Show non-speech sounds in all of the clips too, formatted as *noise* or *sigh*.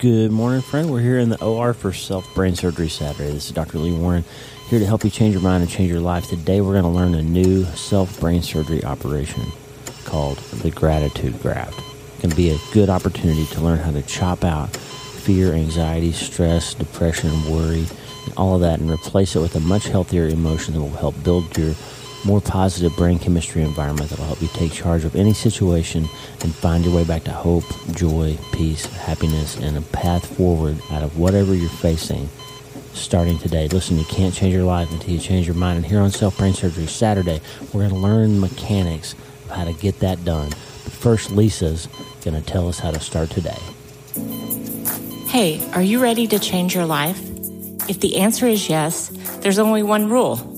Good morning, friend. We're here in the OR for Self Brain Surgery Saturday. This is Dr. Lee Warren here to help you change your mind and change your life. Today, we're going to learn a new self brain surgery operation called the Gratitude Graft. It can be a good opportunity to learn how to chop out fear, anxiety, stress, depression, worry, and all of that and replace it with a much healthier emotion that will help build your more positive brain chemistry environment that will help you take charge of any situation and find your way back to hope, joy, peace, happiness, and a path forward out of whatever you're facing starting today. Listen, you can't change your life until you change your mind. And here on Self Brain Surgery Saturday, we're going to learn mechanics of how to get that done. But first, Lisa's going to tell us how to start today. Hey, are you ready to change your life? If the answer is yes, there's only one rule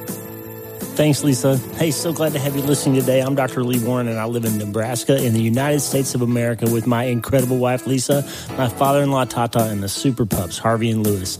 Thanks, Lisa. Hey, so glad to have you listening today. I'm Dr. Lee Warren, and I live in Nebraska in the United States of America with my incredible wife, Lisa, my father in law, Tata, and the super pups, Harvey and Lewis.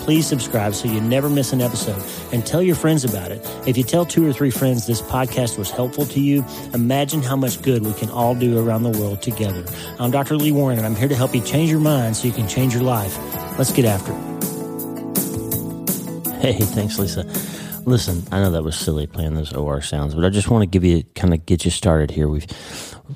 please subscribe so you never miss an episode and tell your friends about it. If you tell two or three friends this podcast was helpful to you, imagine how much good we can all do around the world together. I'm Dr. Lee Warren and I'm here to help you change your mind so you can change your life. Let's get after it. Hey, thanks, Lisa. Listen, I know that was silly playing those OR sounds, but I just want to give you kind of get you started here. We've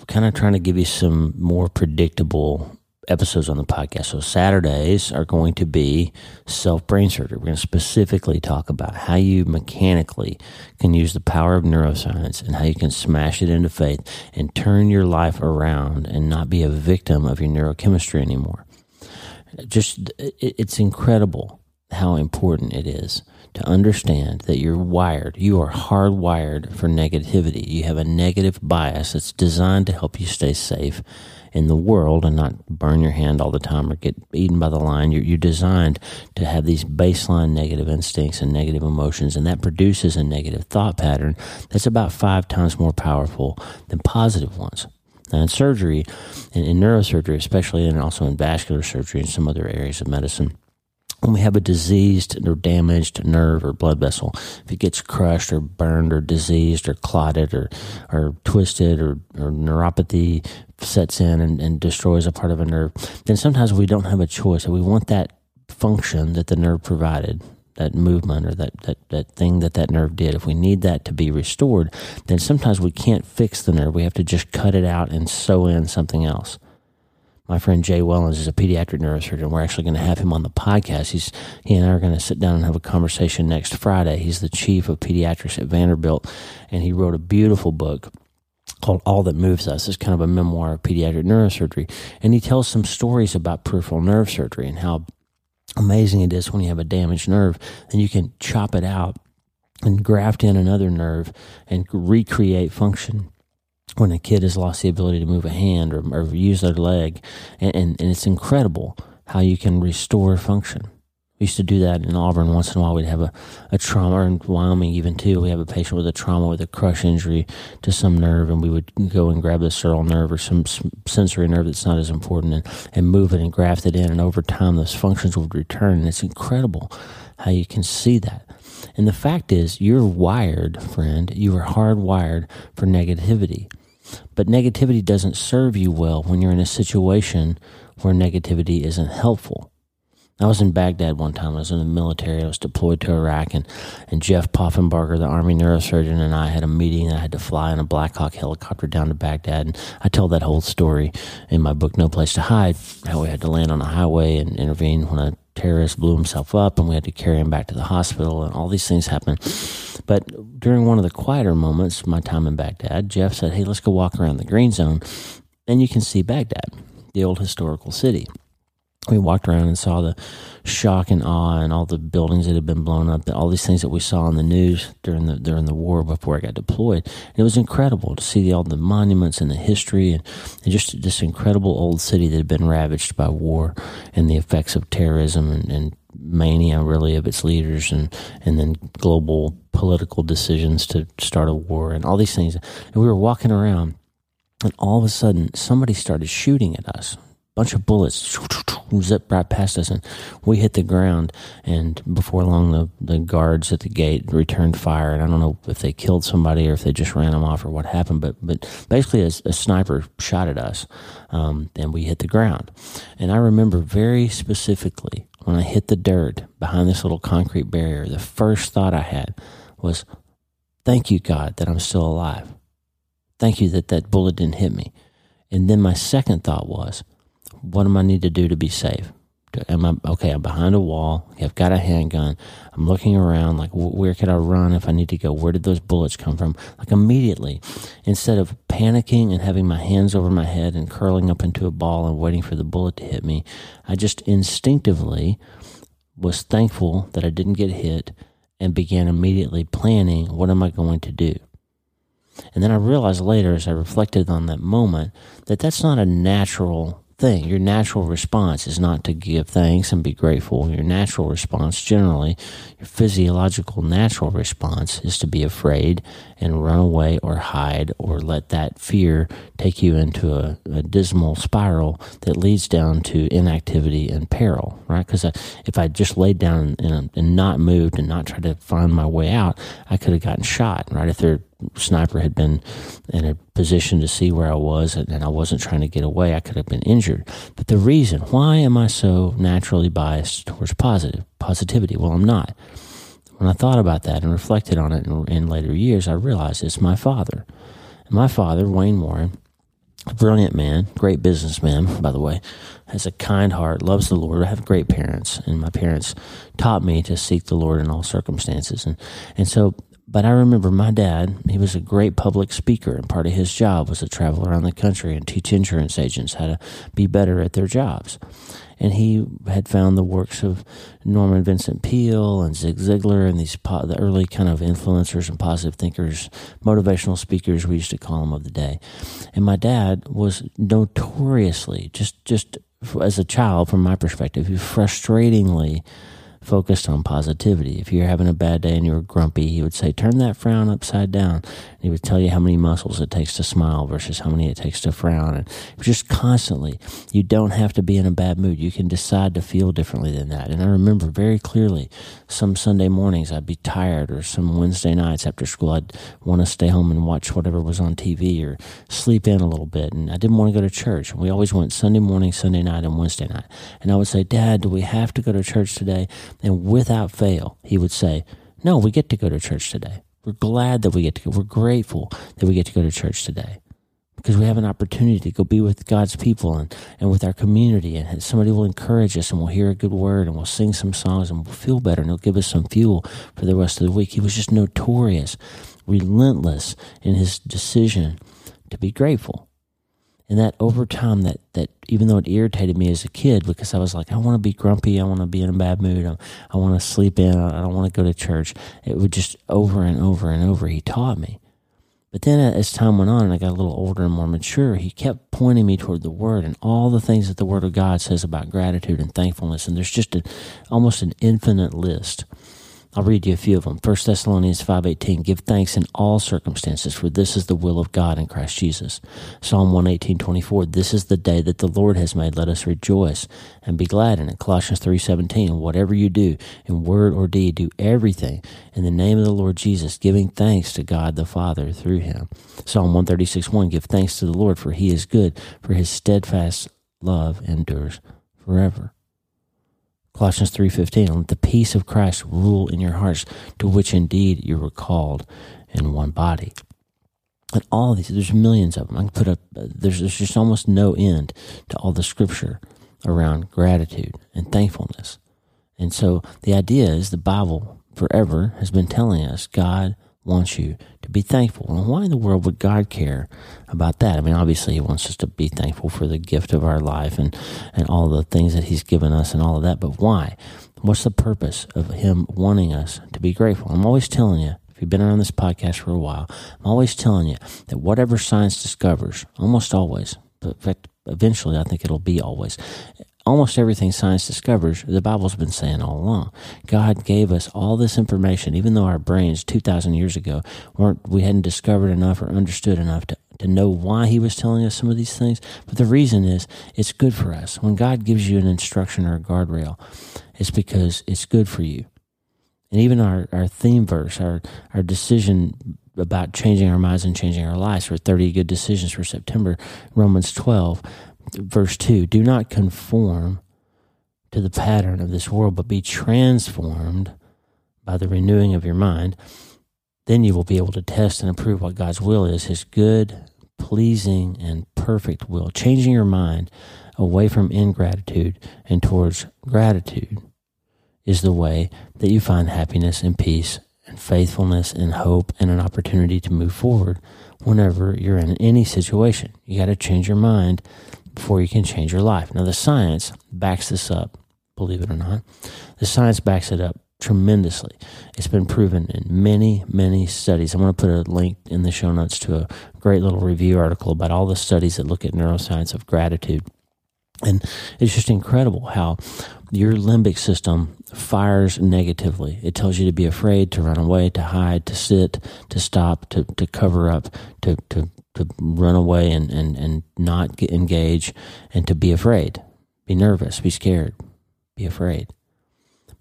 kind of trying to give you some more predictable episodes on the podcast. So Saturdays are going to be self brain surgery. We're going to specifically talk about how you mechanically can use the power of neuroscience and how you can smash it into faith and turn your life around and not be a victim of your neurochemistry anymore. Just it's incredible how important it is to understand that you're wired, you are hardwired for negativity. You have a negative bias that's designed to help you stay safe in the world and not burn your hand all the time or get eaten by the lion. You're, you're designed to have these baseline negative instincts and negative emotions, and that produces a negative thought pattern that's about five times more powerful than positive ones. Now, in surgery, in, in neurosurgery, especially, and also in vascular surgery and some other areas of medicine, when we have a diseased or damaged nerve or blood vessel, if it gets crushed or burned or diseased or clotted or, or twisted or, or neuropathy sets in and, and destroys a part of a nerve, then sometimes we don't have a choice. We want that function that the nerve provided, that movement or that, that, that thing that that nerve did, if we need that to be restored, then sometimes we can't fix the nerve. We have to just cut it out and sew in something else my friend Jay Wellons is a pediatric neurosurgeon. We're actually going to have him on the podcast. He's he and I are going to sit down and have a conversation next Friday. He's the chief of pediatrics at Vanderbilt, and he wrote a beautiful book called All That Moves Us. It's kind of a memoir of pediatric neurosurgery, and he tells some stories about peripheral nerve surgery and how amazing it is when you have a damaged nerve and you can chop it out and graft in another nerve and recreate function when a kid has lost the ability to move a hand or, or use their leg. And, and, and, it's incredible how you can restore function. We used to do that in Auburn once in a while. We'd have a, a trauma, or in Wyoming even too. We have a patient with a trauma with a crush injury to some nerve, and we would go and grab the sural nerve or some sensory nerve that's not as important and, and move it and graft it in. And over time, those functions would return. And it's incredible how you can see that. And the fact is, you're wired, friend. You are hardwired for negativity. But negativity doesn't serve you well when you're in a situation where negativity isn't helpful. I was in Baghdad one time. I was in the military. I was deployed to Iraq, and, and Jeff Poffenbarger, the Army neurosurgeon, and I had a meeting. I had to fly in a Black Hawk helicopter down to Baghdad. And I tell that whole story in my book, No Place to Hide, how we had to land on a highway and intervene when a terrorist blew himself up, and we had to carry him back to the hospital, and all these things happened. But during one of the quieter moments, my time in Baghdad, Jeff said, Hey, let's go walk around the green zone, and you can see Baghdad, the old historical city. we walked around and saw the shock and awe and all the buildings that had been blown up, all these things that we saw on the news during the during the war before I got deployed. And it was incredible to see all the monuments and the history and, and just this incredible old city that had been ravaged by war and the effects of terrorism and, and mania really of its leaders and and then global political decisions to start a war and all these things. And we were walking around and all of a sudden somebody started shooting at us bunch of bullets zip right past us, and we hit the ground. And before long, the, the guards at the gate returned fire. And I don't know if they killed somebody or if they just ran them off or what happened, but but basically, a, a sniper shot at us, um, and we hit the ground. And I remember very specifically when I hit the dirt behind this little concrete barrier. The first thought I had was, "Thank you, God, that I'm still alive. Thank you that that bullet didn't hit me." And then my second thought was what am I need to do to be safe? Am I okay? I'm behind a wall. I've got a handgun. I'm looking around. Like, where could I run if I need to go? Where did those bullets come from? Like immediately, instead of panicking and having my hands over my head and curling up into a ball and waiting for the bullet to hit me, I just instinctively was thankful that I didn't get hit and began immediately planning what am I going to do. And then I realized later, as I reflected on that moment, that that's not a natural thing. Your natural response is not to give thanks and be grateful. Your natural response, generally, your physiological natural response, is to be afraid and run away or hide or let that fear take you into a, a dismal spiral that leads down to inactivity and peril, right? Because if I just laid down and, and not moved and not tried to find my way out, I could have gotten shot, right? If there sniper had been in a position to see where I was and I wasn't trying to get away, I could have been injured. But the reason, why am I so naturally biased towards positive positivity? Well, I'm not. When I thought about that and reflected on it in, in later years, I realized it's my father. And my father, Wayne Warren, a brilliant man, great businessman, by the way, has a kind heart, loves the Lord. I have great parents, and my parents taught me to seek the Lord in all circumstances. And and so but I remember my dad, he was a great public speaker, and part of his job was to travel around the country and teach insurance agents how to be better at their jobs. And he had found the works of Norman Vincent Peale and Zig Ziglar and these po- the early kind of influencers and positive thinkers, motivational speakers we used to call them of the day. And my dad was notoriously just just as a child, from my perspective, he frustratingly focused on positivity. If you're having a bad day and you're grumpy, he would say, Turn that frown upside down. And he would tell you how many muscles it takes to smile versus how many it takes to frown. And just constantly, you don't have to be in a bad mood. You can decide to feel differently than that. And I remember very clearly some Sunday mornings I'd be tired, or some Wednesday nights after school, I'd want to stay home and watch whatever was on TV or sleep in a little bit. And I didn't want to go to church. We always went Sunday morning, Sunday night, and Wednesday night. And I would say, Dad, do we have to go to church today? And without fail, he would say, No, we get to go to church today. We're glad that we get to go. We're grateful that we get to go to church today because we have an opportunity to go be with God's people and, and with our community. And somebody will encourage us and we'll hear a good word and we'll sing some songs and we'll feel better and he'll give us some fuel for the rest of the week. He was just notorious, relentless in his decision to be grateful and that over time that that even though it irritated me as a kid because i was like i want to be grumpy i want to be in a bad mood um, i, I want to sleep in i don't want to go to church it would just over and over and over he taught me. But then uh, as time went on and i got a little older and more mature he kept pointing me toward the word and all the things that the word of god says about gratitude and thankfulness. And there's just a, almost an infinite list I'll read you a few of them. 1 Thessalonians 5.18, give thanks in all circumstances, for this is the will of God in Christ Jesus. Psalm 118.24, this is the day that the Lord has made. Let us rejoice and be glad in it. Colossians 3.17, whatever you do, in word or deed, do everything in the name of the Lord Jesus, giving thanks to God the Father through him. Psalm 136.1, give thanks to the Lord, for he is good, for his steadfast love endures forever. Colossians 3:15 let the peace of Christ rule in your hearts to which indeed you were called in one body. And all these there's millions of them. I can put up there's there's just almost no end to all the scripture around gratitude and thankfulness. And so the idea is the Bible forever has been telling us God wants you to be thankful. And why in the world would God care about that? I mean, obviously, He wants us to be thankful for the gift of our life and, and all the things that He's given us and all of that. But why? What's the purpose of Him wanting us to be grateful? I'm always telling you, if you've been around this podcast for a while, I'm always telling you that whatever science discovers, almost always, but eventually I think it'll be always, almost everything science discovers, the Bible's been saying all along. God gave us all this information, even though our brains 2,000 years ago weren't, we hadn't discovered enough or understood enough to, to know why He was telling us some of these things. But the reason is it's good for us. When God gives you an instruction or a guardrail, it's because it's good for you. And even our, our theme verse, our, our decision about changing our minds and changing our lives for 30 good decisions for September, Romans 12, verse 2 do not conform to the pattern of this world, but be transformed by the renewing of your mind. Then you will be able to test and approve what God's will is, his good, pleasing, and perfect will. Changing your mind away from ingratitude and towards gratitude is the way that you find happiness and peace and faithfulness and hope and an opportunity to move forward whenever you're in any situation. You got to change your mind before you can change your life. Now, the science backs this up, believe it or not. The science backs it up tremendously. It's been proven in many, many studies. I'm going to put a link in the show notes to a great little review article about all the studies that look at neuroscience of gratitude. And it's just incredible how your limbic system fires negatively. It tells you to be afraid, to run away, to hide, to sit, to stop, to, to cover up, to, to to run away and, and, and not get engage and to be afraid, be nervous, be scared, be afraid.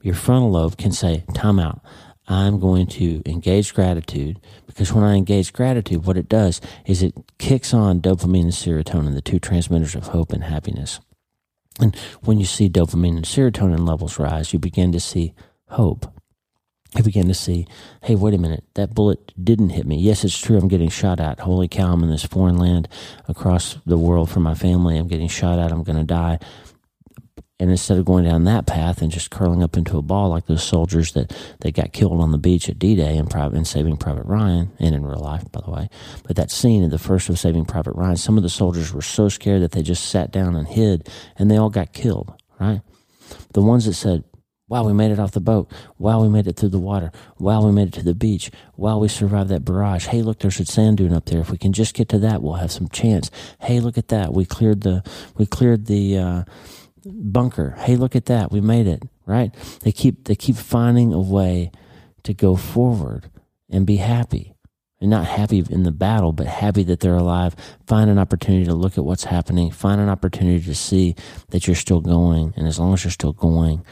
Your frontal lobe can say, time out. I'm going to engage gratitude because when I engage gratitude, what it does is it kicks on dopamine and serotonin, the two transmitters of hope and happiness. And when you see dopamine and serotonin levels rise, you begin to see hope. I began to see, hey, wait a minute, that bullet didn't hit me. Yes, it's true, I'm getting shot at. Holy cow, I'm in this foreign land across the world from my family. I'm getting shot at, I'm going to die. And instead of going down that path and just curling up into a ball like those soldiers that, that got killed on the beach at D Day and, and Saving Private Ryan, and in real life, by the way, but that scene in the first of Saving Private Ryan, some of the soldiers were so scared that they just sat down and hid, and they all got killed, right? The ones that said, Wow, we made it off the boat. Wow, we made it through the water. Wow, we made it to the beach. Wow, we survived that barrage. Hey, look, there's a sand dune up there. If we can just get to that, we'll have some chance. Hey, look at that. We cleared the we cleared the uh, bunker. Hey, look at that. We made it. Right? They keep they keep finding a way to go forward and be happy. And not happy in the battle, but happy that they're alive. Find an opportunity to look at what's happening. Find an opportunity to see that you're still going. And as long as you're still going,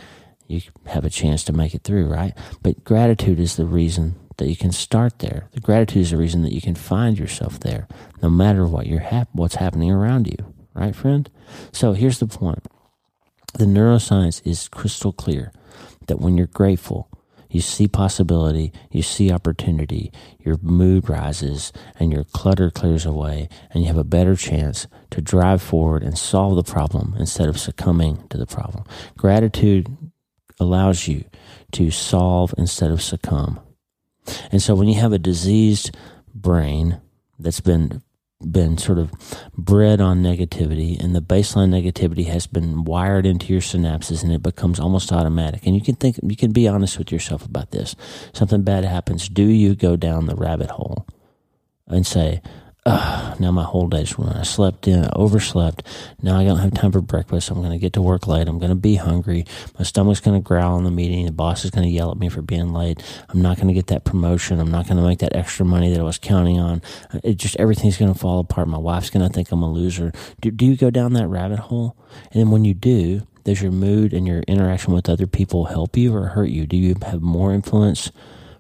you have a chance to make it through, right? But gratitude is the reason that you can start there. The gratitude is the reason that you can find yourself there, no matter what you're hap- what's happening around you, right, friend? So here's the point: the neuroscience is crystal clear that when you're grateful, you see possibility, you see opportunity, your mood rises, and your clutter clears away, and you have a better chance to drive forward and solve the problem instead of succumbing to the problem. Gratitude allows you to solve instead of succumb. And so when you have a diseased brain that's been been sort of bred on negativity and the baseline negativity has been wired into your synapses and it becomes almost automatic and you can think you can be honest with yourself about this something bad happens do you go down the rabbit hole and say Now my whole day's ruined. I slept in, I overslept. Now I don't have time for breakfast. I'm going to get to work late. I'm going to be hungry. My stomach's going to growl in the meeting. The boss is going to yell at me for being late. I'm not going to get that promotion. I'm not going to make that extra money that I was counting on. Uh, it just everything's going to fall apart. My wife's going to think I'm a loser. Do, do you go down that rabbit hole? And then when you do, does your mood and your interaction with other people help you or hurt you? Do you have more influence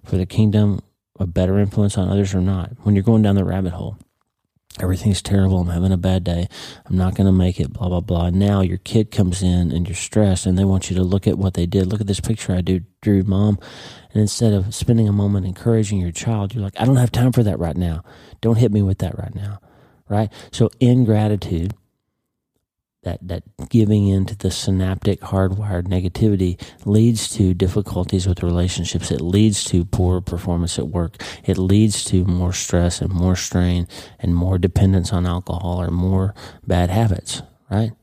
for the kingdom, a better influence on others or not? When you're going down the rabbit hole everything's terrible. I'm having a bad day. I'm not going to make it, blah, blah, blah. Now your kid comes in and you're stressed and they want you to look at what they did. Look at this picture I do, drew, mom. And instead of spending a moment encouraging your child, you're like, I don't have time for that right now. Don't hit me with that right now. Right? So ingratitude that that giving into the synaptic hardwired negativity leads to difficulties with relationships. It leads to poor performance at work. It leads to more stress and more strain and more dependence on alcohol or more bad habits right?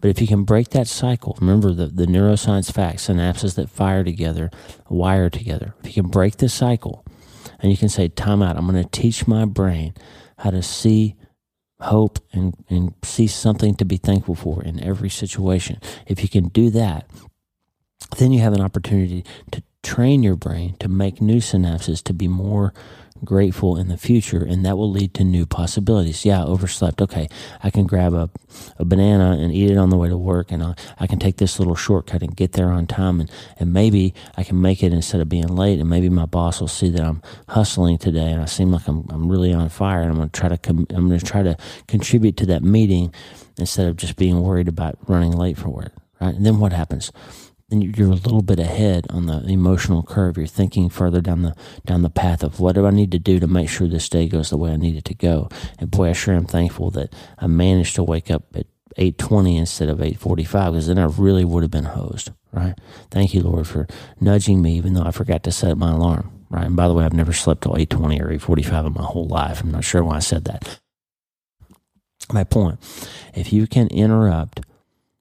But if you can break that cycle remember the, the neuroscience facts synapses that fire together wire together. If you can break this cycle and you can say time out. I'm going to teach my brain how to see hope and, and see something to be thankful for in every situation. If you can do that, then you have an opportunity to train your brain to make new synapses to be more grateful in the future, and that will lead to new possibilities. Yeah, I overslept. Okay, I can grab a, a banana and eat it on the way to work, and I, I can take this little shortcut and get there on time, and, and maybe I can make it instead of being late, and maybe my boss will see that I'm hustling today, and I seem like I'm, I'm really on fire, and I'm going to try to com- I'm going to try to contribute to that meeting instead of just being worried about running late for work. Right, and then what happens? Then you're a little bit ahead on the emotional curve. You're thinking further down the down the path of what do I need to do to make sure this day goes the way I need it to go. And boy, I sure am thankful that I managed to wake up at 8:20 instead of 8:45 because then I really would have been hosed. Right? Thank you, Lord, for nudging me, even though I forgot to set my alarm. Right? And by the way, I've never slept till 8:20 or 8:45 in my whole life. I'm not sure why I said that. My point: if you can interrupt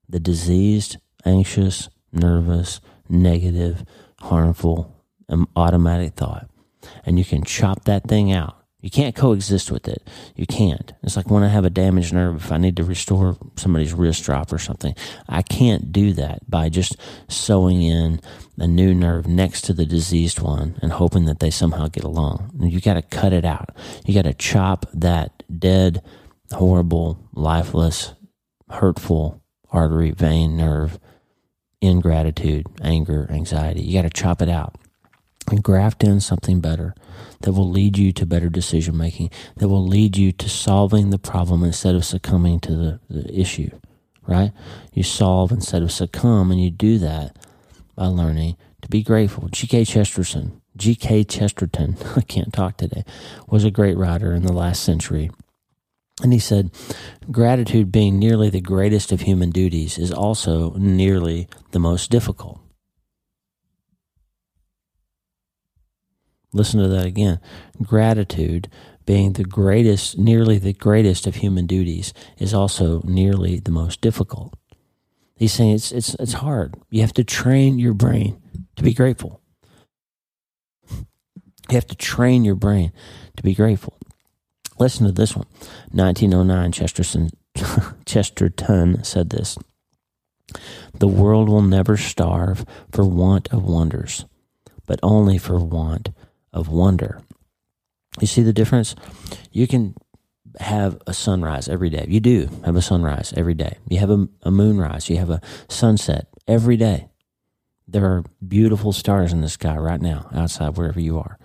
the diseased, anxious, nervous, negative, harmful, um, automatic thought. And you can chop that thing out. You can't coexist with it. You can't. It's like when I have a damaged nerve, if I need to restore somebody's wrist drop or something, I can't do that by just sewing in a new nerve next to the diseased one and hoping that they somehow get along. You got to cut it out. You got to chop that dead, horrible, lifeless, hurtful artery, vein, nerve ingratitude, anger, anxiety. You got to chop it out and graft in something better that will lead you to better decision making, that will lead you to solving the problem instead of succumbing to the, the issue, right? You solve instead of succumb, and you do that by learning to be grateful. G.K. Chesterton, G.K. Chesterton, *laughs* I can't talk today, was a great writer in the last century. And he said, gratitude being nearly the greatest of human duties is also nearly the most difficult. Listen to that again. Gratitude being the greatest, nearly the greatest of human duties is also nearly the most difficult. He's saying it's, it's, it's hard. You have to train your brain to be grateful. You have to train your brain to be grateful. Listen to this one. 1909, Chesterton, *laughs* Chesterton said this The world will never starve for want of wonders, but only for want of wonder. You see the difference? You can have a sunrise every day. You do have a sunrise every day. You have a, a moonrise. You have a sunset every day. There are beautiful stars in the sky right now, outside wherever you are.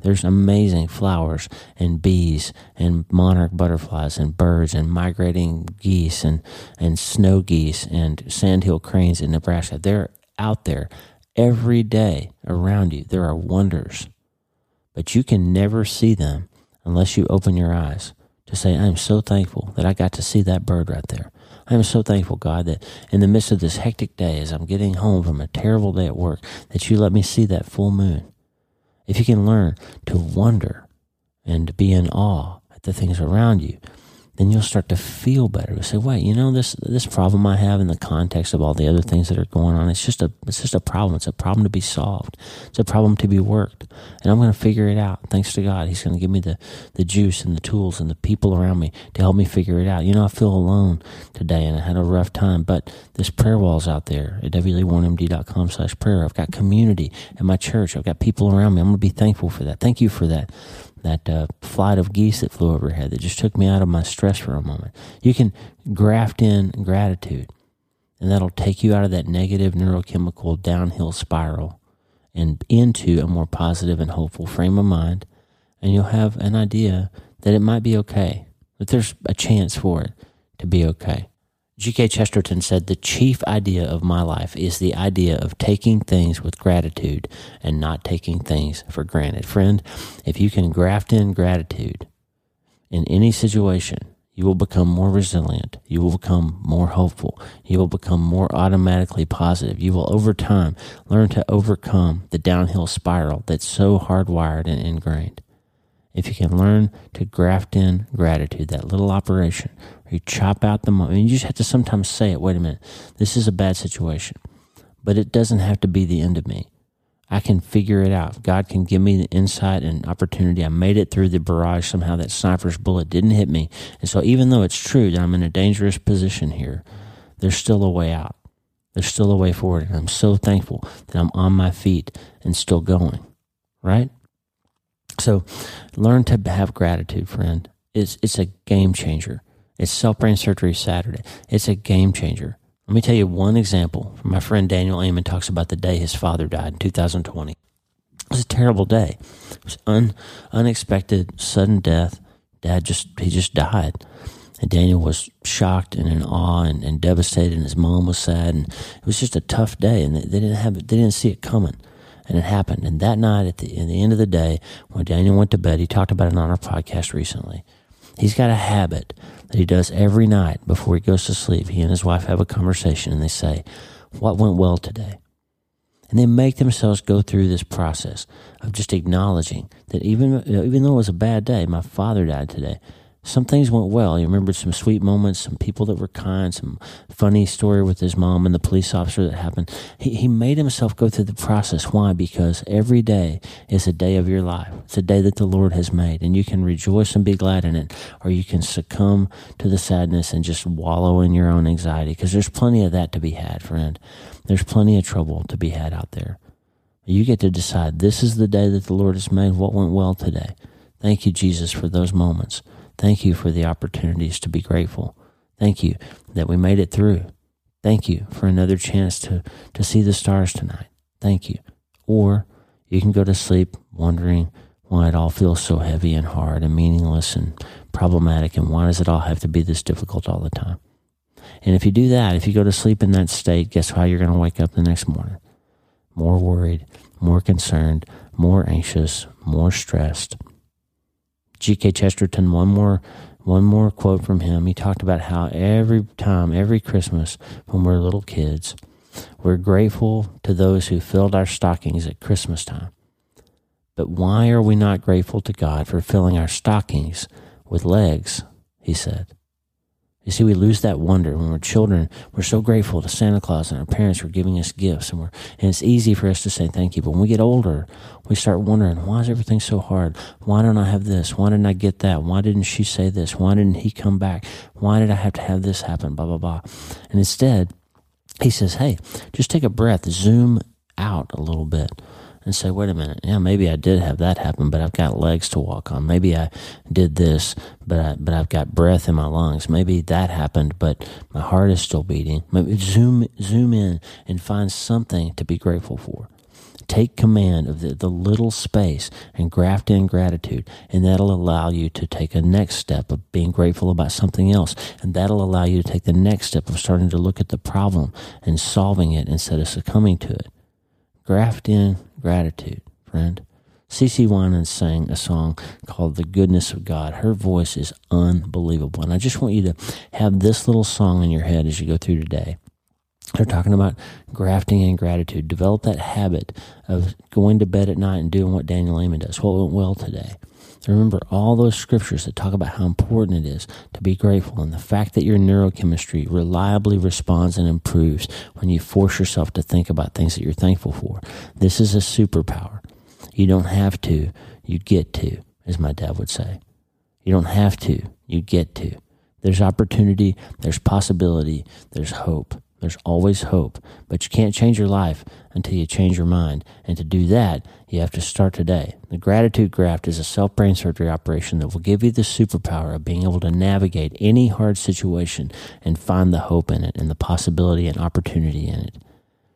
There's amazing flowers and bees and monarch butterflies and birds and migrating geese and, and snow geese and sandhill cranes in Nebraska. They're out there every day around you. There are wonders, but you can never see them unless you open your eyes to say, I'm so thankful that I got to see that bird right there. I am so thankful, God, that in the midst of this hectic day, as I'm getting home from a terrible day at work, that you let me see that full moon if you can learn to wonder and be in awe at the things around you, then you'll start to feel better. You'll say, wait, you know, this this problem I have in the context of all the other things that are going on, it's just a it's just a problem. It's a problem to be solved. It's a problem to be worked. And I'm gonna figure it out. Thanks to God. He's gonna give me the, the juice and the tools and the people around me to help me figure it out. You know, I feel alone today and I had a rough time, but this prayer wall's out there at wlee1md.com slash prayer. I've got community at my church. I've got people around me. I'm gonna be thankful for that. Thank you for that that uh, flight of geese that flew overhead that just took me out of my stress for a moment. You can graft in gratitude, and that'll take you out of that negative neurochemical downhill spiral and into a more positive and hopeful frame of mind. And you'll have an idea that it might be okay, that there's a chance for it to be okay. G.K. Chesterton said, The chief idea of my life is the idea of taking things with gratitude and not taking things for granted. Friend, if you can graft in gratitude in any situation, You will become more resilient. You will become more hopeful. You will become more automatically positive. You will, over time, learn to overcome the downhill spiral that's so hardwired and ingrained. If you can learn to graft in gratitude, that little operation where you chop out the moment, you just have to sometimes say it wait a minute, this is a bad situation, but it doesn't have to be the end of me. I can figure it out. God can give me the insight and opportunity. I made it through the barrage somehow. That sniper's bullet didn't hit me. And so, even though it's true that I'm in a dangerous position here, there's still a way out. There's still a way forward. And I'm so thankful that I'm on my feet and still going. Right? So, learn to have gratitude, friend. It's, it's a game changer. It's self brain surgery Saturday. It's a game changer. Let me tell you one example. My friend Daniel Amen talks about the day his father died in 2020. It was a terrible day. It was un, unexpected, sudden death. Dad just he just died. And Daniel was shocked and in awe and, and devastated, and his mom was sad, and it was just a tough day. And they, they didn't have they didn't see it coming, and it happened. And that night, at the, the end of the day, when Daniel went to bed, he talked about it on our podcast recently. He's got a habit that he does every night before he goes to sleep. He and his wife have a conversation and they say, What went well today? And they make themselves go through this process of just acknowledging that even, even though it was a bad day, my father died today, some things went well. He remembered some sweet moments, some people that were kind, some funny story with his mom and the police officer that happened. He, he made himself go through the process. Why? Because every day is a day of your life. It's a day that the Lord has made, and you can rejoice and be glad in it, or you can succumb to the sadness and just wallow in your own anxiety. Because there's plenty of that to be had, friend. There's plenty of trouble to be had out there. You get to decide this is the day that the Lord has made. What went well today? Thank you, Jesus, for those moments. Thank you for the opportunities to be grateful. Thank you that we made it through. Thank you for another chance to, to see the stars tonight. Thank you. Or you can go to sleep wondering why it all feels so heavy and hard and meaningless and problematic and why does it all have to be this difficult all the time? And if you do that, if you go to sleep in that state, guess how you're going to wake up the next morning? More worried, more concerned, more anxious, more stressed, G.K. Chesterton, one more one more quote from him. He talked about how every time, every Christmas, when we're little kids, we're grateful to those who filled our stockings at Christmas time. But why are we not grateful to God for filling our stockings with legs? He said. You see, we lose that wonder when we're children. We're so grateful to Santa Claus and our parents for giving us gifts, and we're and it's easy for us to say thank you. But when we get older, we start wondering, why is everything so hard? Why don't I have this? Why didn't I get that? Why didn't she say this? Why didn't he come back? Why did I have to have this happen? Blah blah blah. And instead, he says, "Hey, just take a breath, zoom out a little bit." And say, wait a minute, yeah, maybe I did have that happen, but I've got legs to walk on. Maybe I did this, but I, but I've got breath in my lungs. Maybe that happened, but my heart is still beating. Maybe zoom zoom in and find something to be grateful for. Take command of the, the little space and graft in gratitude, and that'll allow you to take a next step of being grateful about something else. And that'll allow you to take the next step of starting to look at the problem and solving it instead of succumbing to it. Graft in gratitude, friend. CeCe Winans sang a song called The Goodness of God. Her voice is unbelievable. And I just want you to have this little song in your head as you go through today. They're talking about grafting in gratitude. Develop that habit of going to bed at night and doing what Daniel Amen does. What went well today? Remember all those scriptures that talk about how important it is to be grateful and the fact that your neurochemistry reliably responds and improves when you force yourself to think about things that you're thankful for. This is a superpower. You don't have to, you get to, as my dad would say. You don't have to, you get to. There's opportunity, there's possibility, there's hope. There's always hope, but you can't change your life until you change your mind. And to do that, you have to start today. The gratitude graft is a self brain surgery operation that will give you the superpower of being able to navigate any hard situation and find the hope in it and the possibility and opportunity in it.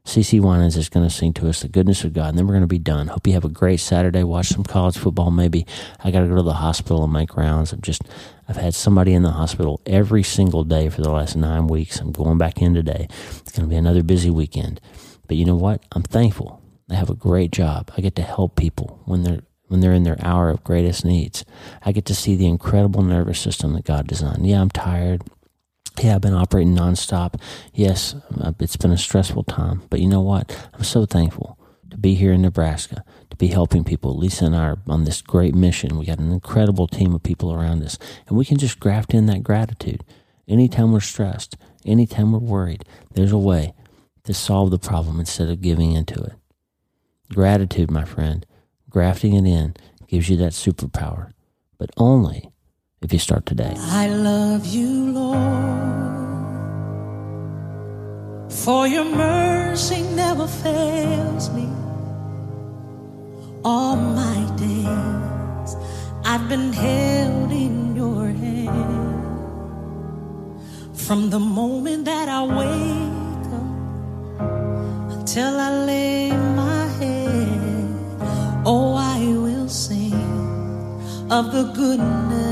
CeCe Winans is just going to sing to us the goodness of God, and then we're going to be done. Hope you have a great Saturday. Watch some college football, maybe. I got to go to the hospital and make rounds. I'm just, I've had somebody in the hospital every single day for the last nine weeks. I'm going back in today. It's going to be another busy weekend. But you know what? I'm thankful. I have a great job. I get to help people when they're when they're in their hour of greatest needs. I get to see the incredible nervous system that God designed. Yeah, I'm tired. Yeah, I've been operating nonstop. Yes, uh, it's been a stressful time, but you know what? I'm so thankful to be here in Nebraska, to be helping people. Lisa and I are on this great mission. We got an incredible team of people around us, and we can just graft in that gratitude. Anytime we're stressed, anytime we're worried, there's a way to solve the problem instead of giving into it. Gratitude, my friend, grafting it in gives you that superpower, but only if you start today. I love you, Lord, for your mercy never fails me. All my days I've been held in your hand. From the moment that I wake up until I lay my head, oh, I will sing of the goodness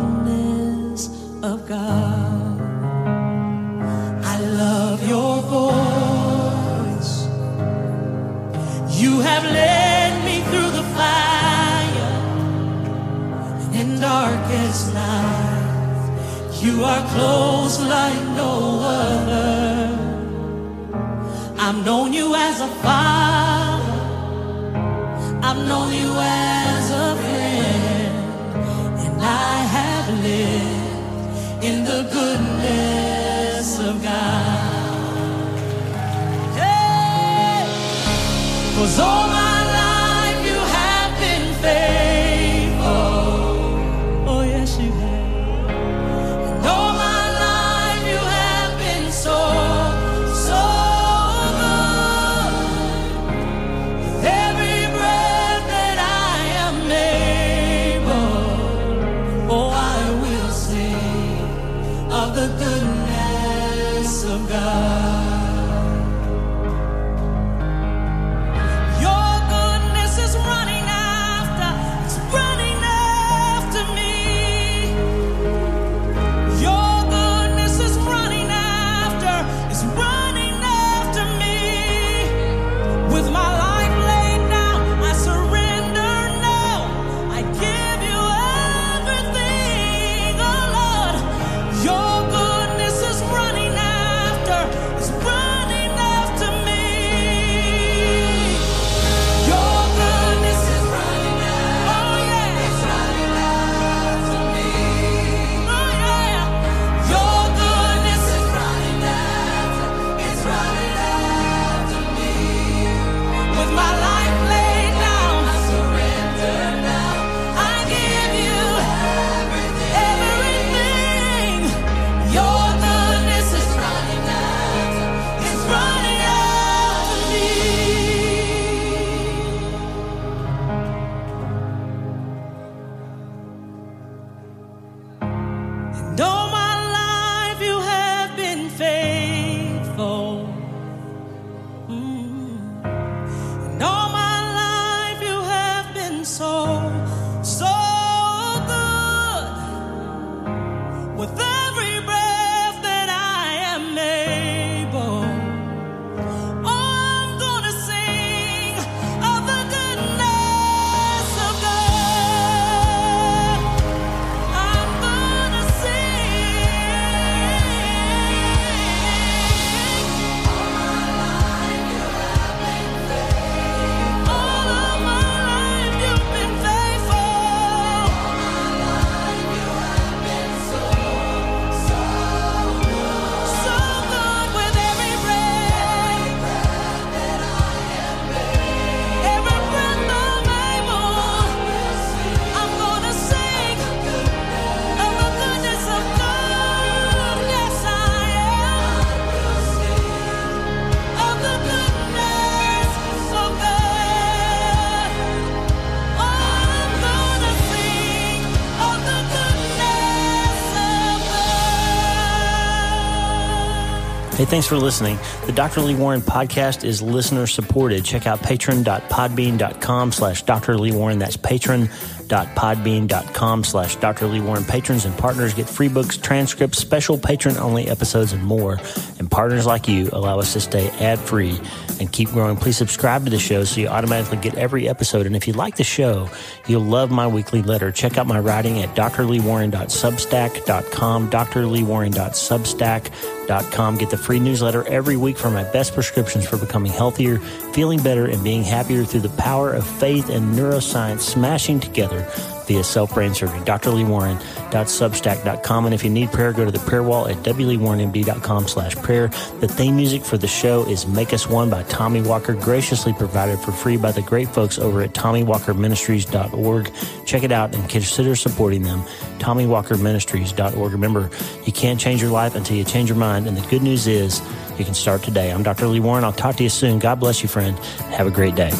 have led me through the fire and in darkest night. You are close like no other. I've known you as a father. I've known you as a friend. And I have lived in the goodness of God. Cause all thanks for listening. The Dr. Lee Warren podcast is listener supported. Check out patron.podbean.com slash Dr. Lee Warren. That's patron.podbean.com slash Dr. Lee Warren. Patrons and partners get free books, transcripts, special patron only episodes, and more. And partners like you allow us to stay ad free and keep growing. Please subscribe to the show so you automatically get every episode. And if you like the show, you'll love my weekly letter. Check out my writing at drleewarren.substack.com, drleewarren.substack.com. Get the free newsletter every week for my best prescriptions for becoming healthier, feeling better, and being happier through the power of faith and neuroscience smashing together via self-brain surgery. drleewarren.substack.com. And if you need prayer, go to the prayer wall at wleewarrenmd.com slash prayer. The theme music for the show is Make Us One by Tommy Walker, graciously provided for free by the great folks over at tommywalkerministries.org. Check it out and consider supporting them. tommywalkerministries.org. Remember, you can't change your life until you change your mind. And the good news is you can start today. I'm Dr. Lee Warren. I'll talk to you soon. God bless you, friend. Have a great day.